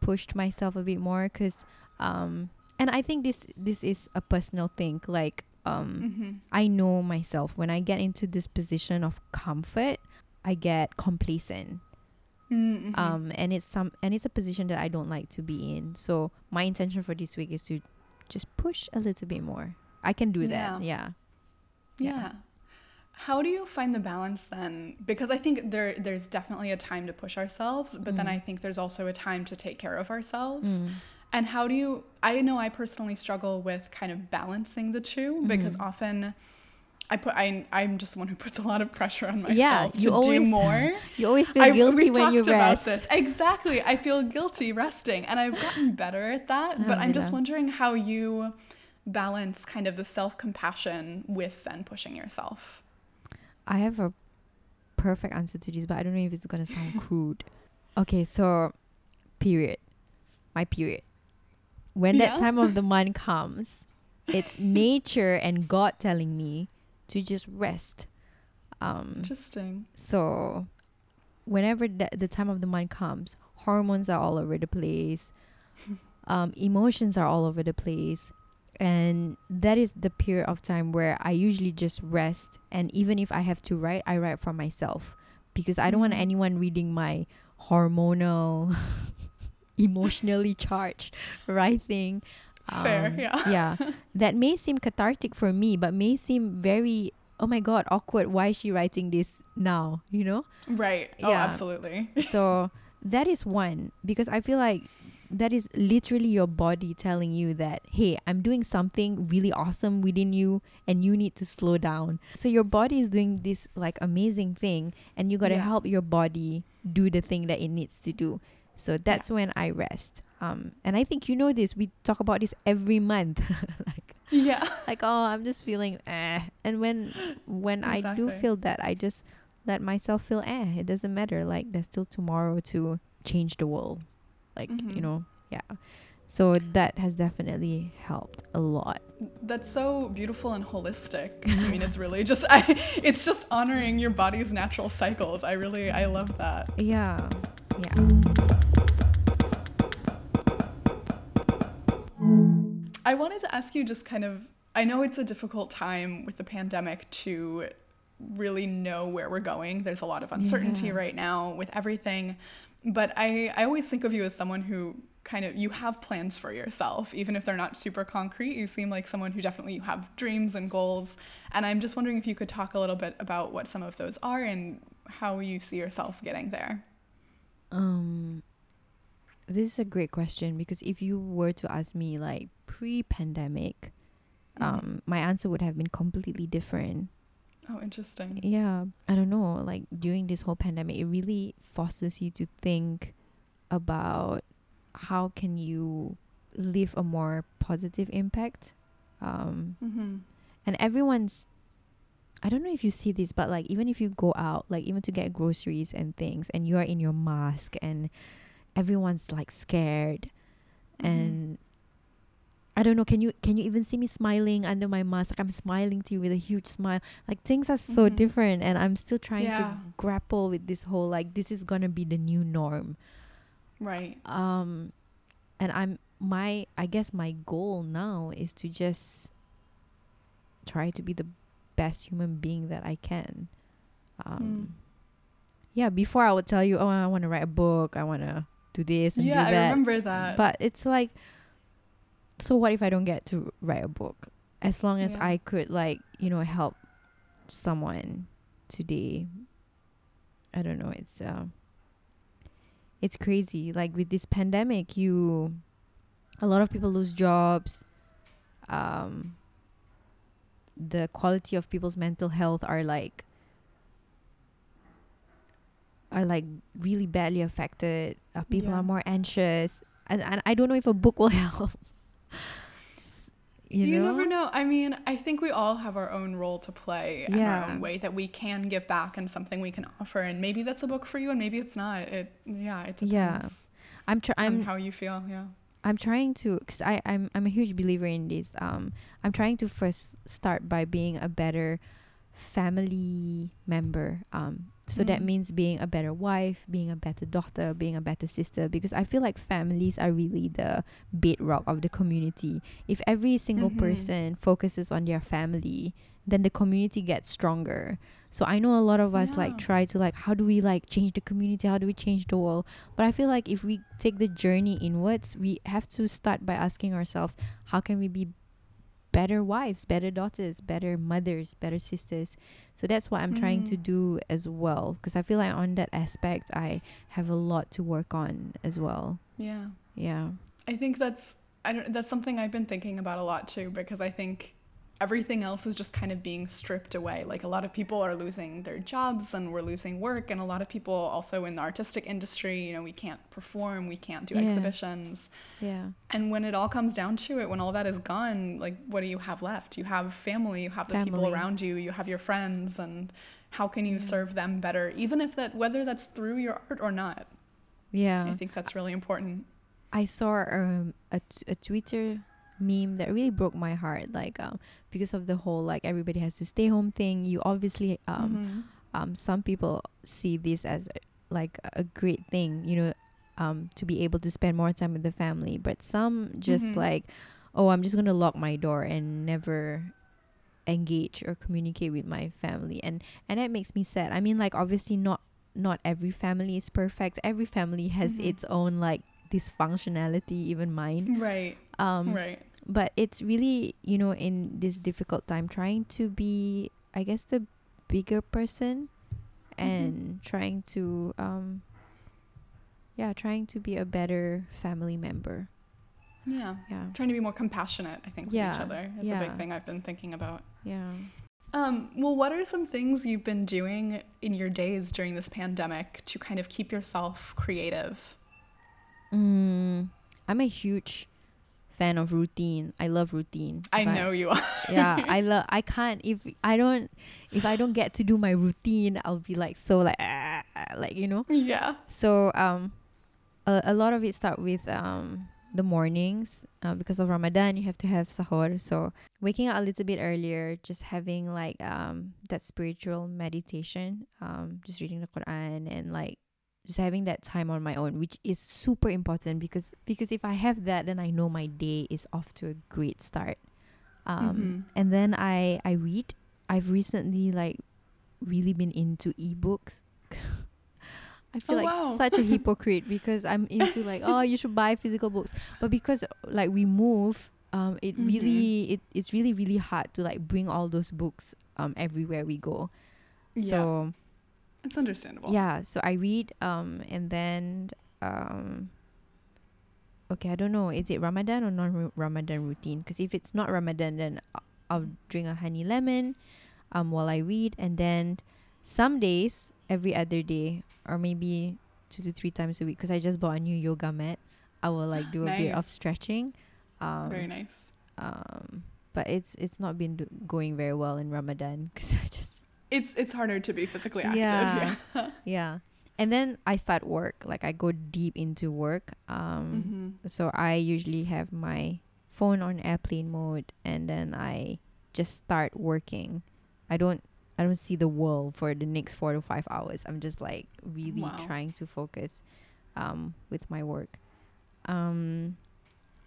pushed myself a bit more because um and I think this this is a personal thing like um Mhm. I know myself when I get into this position of comfort I get complacent Mhm. um and it's some and it's a position that I don't like to be in so my intention for this week is to just push a little bit more I can do that yeah Yeah. Yeah. How do you find the balance then? Because I think there there's definitely a time to push ourselves, but then Mm. I think there's also a time to take care of ourselves. Mm. And how do you I know I personally struggle with kind of balancing the two because Mhm. often I put I I'm just one who puts a lot of pressure on myself Yeah, to you do always- more. you always feel I- guilty we've when you talked about rest this. Exactly. I feel guilty resting and I've gotten better at that, oh, but I'm just wondering how you balance kind of the self-compassion with then pushing yourself. I have a perfect answer to this, but I don't know if it's gonna sound crude. Okay, so period. My period. When that time of the month comes, it's nature and God telling me to just rest. Um Interesting. so whenever the, the time of the month comes, hormones are all over the place. Um, emotions are all over the place. And that is the period of time where I usually just rest. And even if I have to write, I write for myself because I don't want Mhm. anyone reading my hormonal, emotionally charged writing. Fair, Um, yeah. yeah. That may seem cathartic for me, but may seem very, oh my God, awkward. Why is she writing this now? You know? Right. Oh, Yeah. absolutely. so that is one because I feel like that is literally your body telling you that hey i'm doing something really awesome within you and you need to slow down so your body is doing this like amazing thing and you got to Yeah. help your body do the thing that it needs to do so that's when i rest um and i think you know this we talk about this every month like Yeah. like oh i'm just feeling eh and when when i do feel that i just let myself feel eh it doesn't matter like there's still tomorrow to change the world like you Mhm. know yeah so that has definitely helped a lot That's so beautiful and holistic. I mean, it's really just I, it's just honoring your body's natural cycles. I really I love that. yeah yeah I wanted to ask you just kind of I know it's a difficult time with the pandemic to really know where we're going. There's a lot of uncertainty Yeah. right now with everything. But I, I always think of you as someone who kind of you have plans for yourself, even if they're not super concrete. You seem like someone who definitely you have dreams and goals. And I'm just wondering if you could talk a little bit about what some of those are and how you see yourself getting there. um this is a great question because if you were to ask me like pre-pandemic Mhm. um my answer would have been completely different Oh, interesting. yeah i don't know like during this whole pandemic it really forces you to think about how can you leave a more positive impact um Mm-hmm. and everyone's i don't know if you see this but like even if you go out like even to get groceries and things and you are in your mask and everyone's like scared Mhm. and I don't know. Can you can you even see me smiling under my mask? Like I'm smiling to you with a huge smile. Like things are so Mhm. different, and I'm still trying Yeah. to grapple with this whole like this is gonna be the new norm. Right. Um, and I'm my I guess my goal now is to just try to be the best human being that I can. Um, Mm. yeah. Before I would tell you, oh, I want to write a book. I want to do this and Yeah, do that. I remember that. But it's like, so what if I don't get to write a book? as long as Yeah. I could like you know help someone today I don't know it's uh it's crazy like with this pandemic you a lot of people lose jobs um the quality of people's mental health are like are like really badly affected uh, people Yeah. are more anxious and, and i don't know if a book will help you, You, know never know. I mean, I think we all have our own role to play and Yeah. our own way that we can give back and something we can offer. And maybe that's a book for you, and maybe it's not. It yeah, it depends Yeah. i'm trying. how you feel. Yeah. I'm trying to cause I I'm I'm a huge believer in this. Um I'm trying to first start by being a better family member. Um so that Mm. means being a better wife, being a better daughter, being a better sister because I feel like families are really the bedrock of the community. If every single Mhm. person focuses on their family, then the community gets stronger. So I know a lot of us like try to like how do we like change the community? How do we change the world? But I feel like if we take the journey inwards, we have to start by asking ourselves, how can we be better wives, better daughters, better mothers, better sisters? So that's what I'm trying to Mm. do as well. Because I feel like on that aspect, I have a lot to work on as well. Yeah. Yeah. I think that's I don't that's something I've been thinking about a lot too because I think everything else is just kind of being stripped away. Like a lot of people are losing their jobs and we're losing work and a lot of people also in the artistic industry, you know, we can't perform, we can't do Yeah. exhibitions. Yeah. And when it all comes down to it, when all that is gone, like what do you have left? You have family, you have the people around you, you have your friends and how can you Yeah. serve them better even if that whether that's through your art or not. Yeah. I think that's really important. I saw um, a, t- a Twitter meme that really broke my heart. Like, um, because of the whole like everybody has to stay home thing. You obviously um, Mhm. um, some people see this as a- like a great thing, you know, um, to be able to spend more time with the family. But some just Mhm. like, oh, I'm just gonna lock my door and never engage or communicate with my family, and and that makes me sad. I mean, like obviously not not every family is perfect. Every family has Mhm. its own like dysfunctionality, even mine. Right. Um, right. but it's really you know in this difficult time trying to be i guess the bigger person and trying to um yeah trying to be a better family member Yeah. yeah Trying to be more compassionate, I think, with Yeah, each other is a big thing I've been thinking about. yeah Um, well, what are some things you've been doing in your days during this pandemic to kind of keep yourself creative? mm, i'm a huge fan of routine i love routine I If know you are. yeah i love i can't if i don't if i don't get to do my routine i'll be like so like ah, like you know yeah. So um, a, a lot of it start with um the mornings uh, because of Ramadan you have to have sahur. So waking up a little bit earlier, just having like um that spiritual meditation, um just reading the Quran and like just having that time on my own, which is super important because because if I have that, then I know my day is off to a great start. Um, Mhm. and then I I read. I've recently like really been into ebooks. I feel Oh, like wow. such a hypocrite because I'm into like oh you should buy physical books, but because like we move, um, it Mhm. really it, it's really really hard to like bring all those books um everywhere we go. Yeah. So It's understandable. yeah, so I read um and then um okay, I don't know, is it Ramadan or non Ramadan routine? Because if it's not Ramadan, then I'll drink a honey lemon um while I read, and then some days every other day or maybe two to three times a week because I just bought a new yoga mat. I will like do a bit of stretching. Um, Very nice. um, but it's it's not been do- going very well in Ramadan because I just It's it's harder to be physically active. Yeah. Yeah. yeah and then i start work like i go deep into work um Mhm. so i usually have my phone on airplane mode and then i just start working i don't i don't see the world for the next four to five hours i'm just like really Wow. trying to focus um with my work um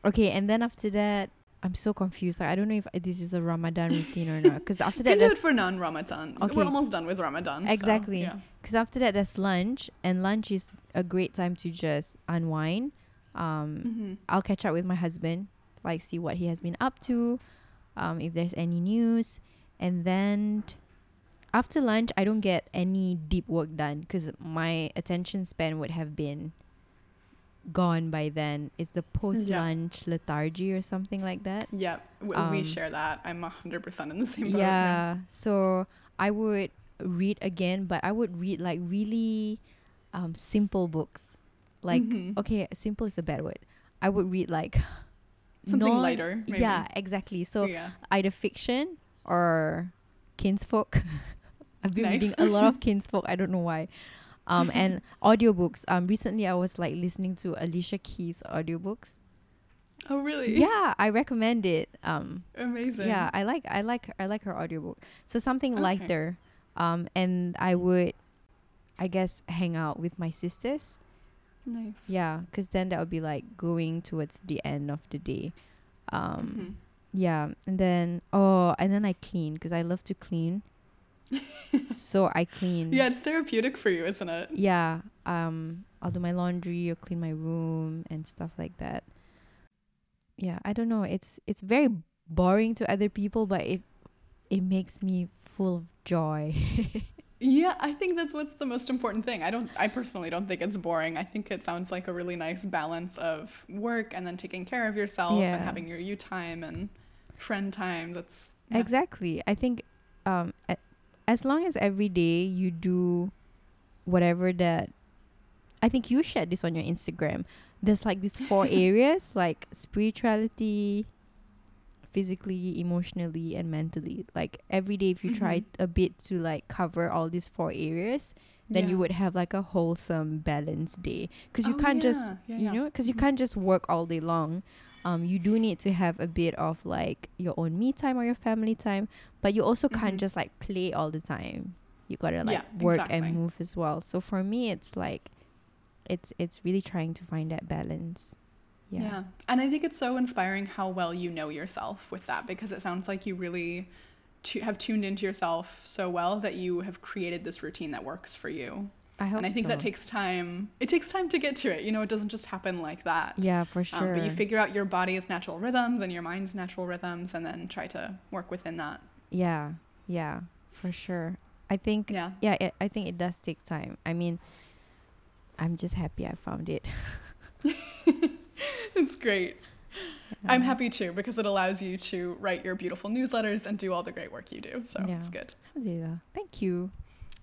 okay and then after that i'm so confused like i don't know if this is a ramadan routine or not because after Can that do it for non-Ramadan. Okay. We're almost done with Ramadan. so, Exactly. yeah. because after that there's lunch and lunch is a great time to just unwind um Mhm. i'll catch up with my husband like see what he has been up to um, if there's any news, and then after lunch I don't get any deep work done because my attention span would have been gone by then. It's the post lunch lethargy or something like that. Yeah, w- Um, we share that. I'm 100% in the same boat. Yeah. So I would read again, but I would read like really um, simple books. Like, Mhm. okay, simple is a bad word. I would read like Something non- lighter, maybe. Yeah, exactly. So yeah. either fiction or Kinfolk. I've been Nice. reading a lot of Kinfolk. I don't know why. Um, and audiobooks. Um, recently I was like listening to Alicia Keys audiobooks. Oh, really? Yeah, I recommend it. Um, Amazing. yeah, I like I like I like her audiobook. So something Okay. lighter. Um, and I would, I guess, hang out with my sisters. Nice. Yeah, because then that would be like going towards the end of the day. Um, Mhm. yeah, and then oh, and then I clean because I love to clean. So I clean. Yeah, it's therapeutic for you, isn't it? Yeah. Um, I'll do my laundry or clean my room and stuff like that. Yeah, I don't know. It's it's very boring to other people, but it it makes me full of joy. Yeah, I think that's what's the most important thing. I don't I personally don't think it's boring. I think it sounds like a really nice balance of work and then taking care of yourself Yeah. and having your you time and friend time. That's yeah. Exactly. I think um a- as long as every day you do whatever that I think you shared this on your Instagram. There's like these four areas like spirituality, physically, emotionally and mentally. Like every day if you try Mhm. a bit to like cover all these four areas, then you would have like a wholesome balanced day cuz you Oh, can't just yeah, yeah, you yeah. know because you Mhm. can't just work all day long um you do need to have a bit of like your own me time or your family time but you also can't Mhm. just like play all the time you gotta like Yeah, work exactly. and move as well so for me it's like it's it's really trying to find that balance Yeah. yeah And I think it's so inspiring how well you know yourself with that because it sounds like you really tu- have tuned into yourself so well that you have created this routine that works for you. I hope and I think that takes time. It takes time to get to it. You know, it doesn't just happen like that. yeah for Um, sure but you figure out your body's natural rhythms and your mind's natural rhythms and then try to work within that. yeah yeah for sure i think Yeah. yeah it, i think it does take time i mean i'm just happy i found it It's great. I'm Um, happy too because it allows you to write your beautiful newsletters and do all the great work you do. So Yeah. it's good. Thank you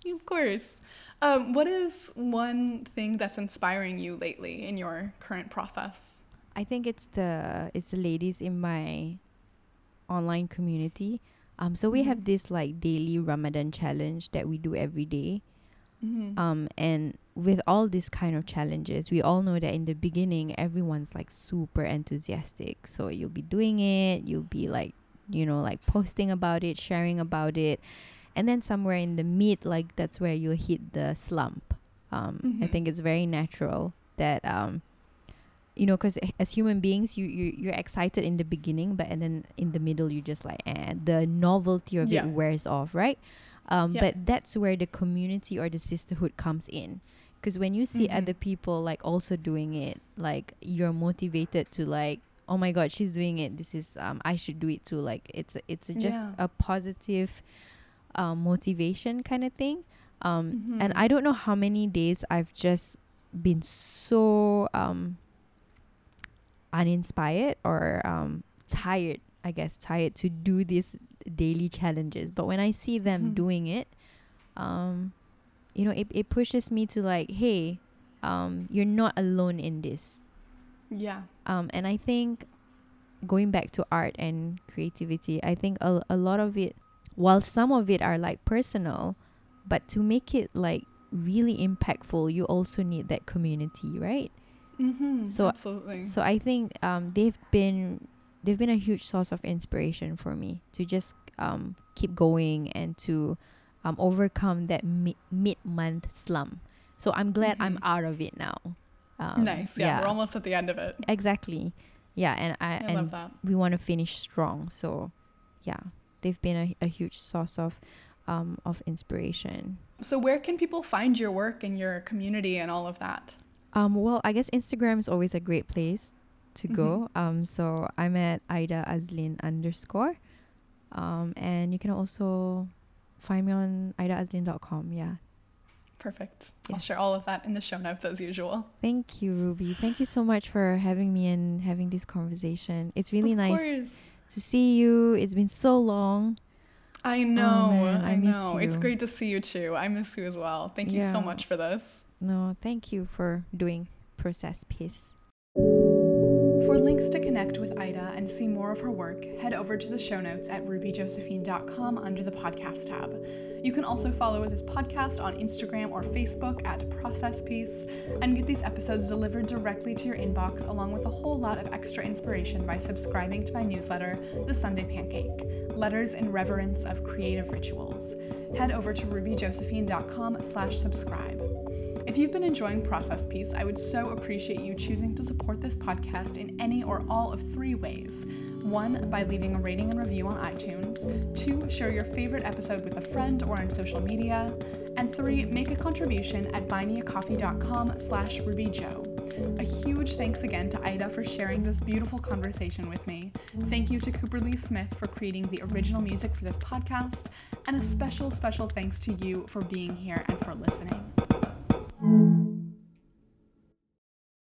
Of course. Um, what is one thing that's inspiring you lately in your current process? I think it's the it's the ladies in my online community. Um, so we Mhm. have this like daily Ramadan challenge that we do every day. Mm-hmm. Um, and with all these kind of challenges, we all know that in the beginning, everyone's like super enthusiastic. So you'll be doing it, you'll be like, you know, like posting about it, sharing about it, and then somewhere in the mid, like that's where you'll hit the slump. Um, I Mhm. think it's very natural that um, you know, because as human beings, you you you're excited in the beginning, but and then in the middle, you just like, and the novelty of Yeah. it wears off, right? Um, Yeah. But that's where the community or the sisterhood comes in. Because when you see Mhm. other people like also doing it, like you're motivated to like, oh my god, she's doing it. This is um, I should do it too. Like it's a- it's a just Yeah. a positive, um, motivation kind of thing. Um, and Mhm. I don't know how many days I've just been so um uninspired or um tired i guess tired to do these daily challenges but when i see them Mhm. doing it um you know it, it pushes me to like hey um you're not alone in this Yeah. um and i think going back to art and creativity i think a, a lot of it while some of it are like personal but to make it like really impactful you also need that community right Mm-hmm. So- Absolutely. so I think um, they've been they've been a huge source of inspiration for me to just um, keep going and to um, overcome that mi- mid month slump. So I'm glad I'm Mhm. out of it now. Um, nice. Yeah, We're almost at the end of it. exactly. Yeah, and I, I and love that. we want to finish strong. So yeah, they've been a, a huge source of um, of inspiration. So where can people find your work and your community and all of that? Um, well, I guess Instagram is always a great place to go. Um, so I'm at Ida Azlin underscore. Um, and you can also find me on idaazlin.com. Yeah. Perfect. I'll share all of that in the show notes as usual. Thank you, Ruby. Thank you so much for having me and having this conversation. It's really Of nice course. To see you. It's been so long. I oh, know. Oh, I, I miss know. It's great to see you too. I miss you as well. Thank you so much for this. No, thank you for doing process piece. For links to connect with Ida and see more of her work, head over to the show notes at rubyjosephine.com under the podcast tab. You can also follow this podcast on Instagram or Facebook at Process Piece and get these episodes delivered directly to your inbox along with a whole lot of extra inspiration by subscribing to my newsletter, The Sunday Pancake Letters in Reverence of Creative Rituals. Head over to rubyjosephine.com slash subscribe. If you've been enjoying Process Piece, I would so appreciate you choosing to support this podcast in any or all of three ways. One, by leaving a rating and review on iTunes. Two, share your favorite episode with a friend or on social media. And three, make a contribution at buymeacoffee.com slash rubyjoe. A huge thanks again to Ida for sharing this beautiful conversation with me. Thank you to Cooper Lee Smith for creating the original music for this podcast. And a special, special thanks to you for being here and for listening. Mm-hmm.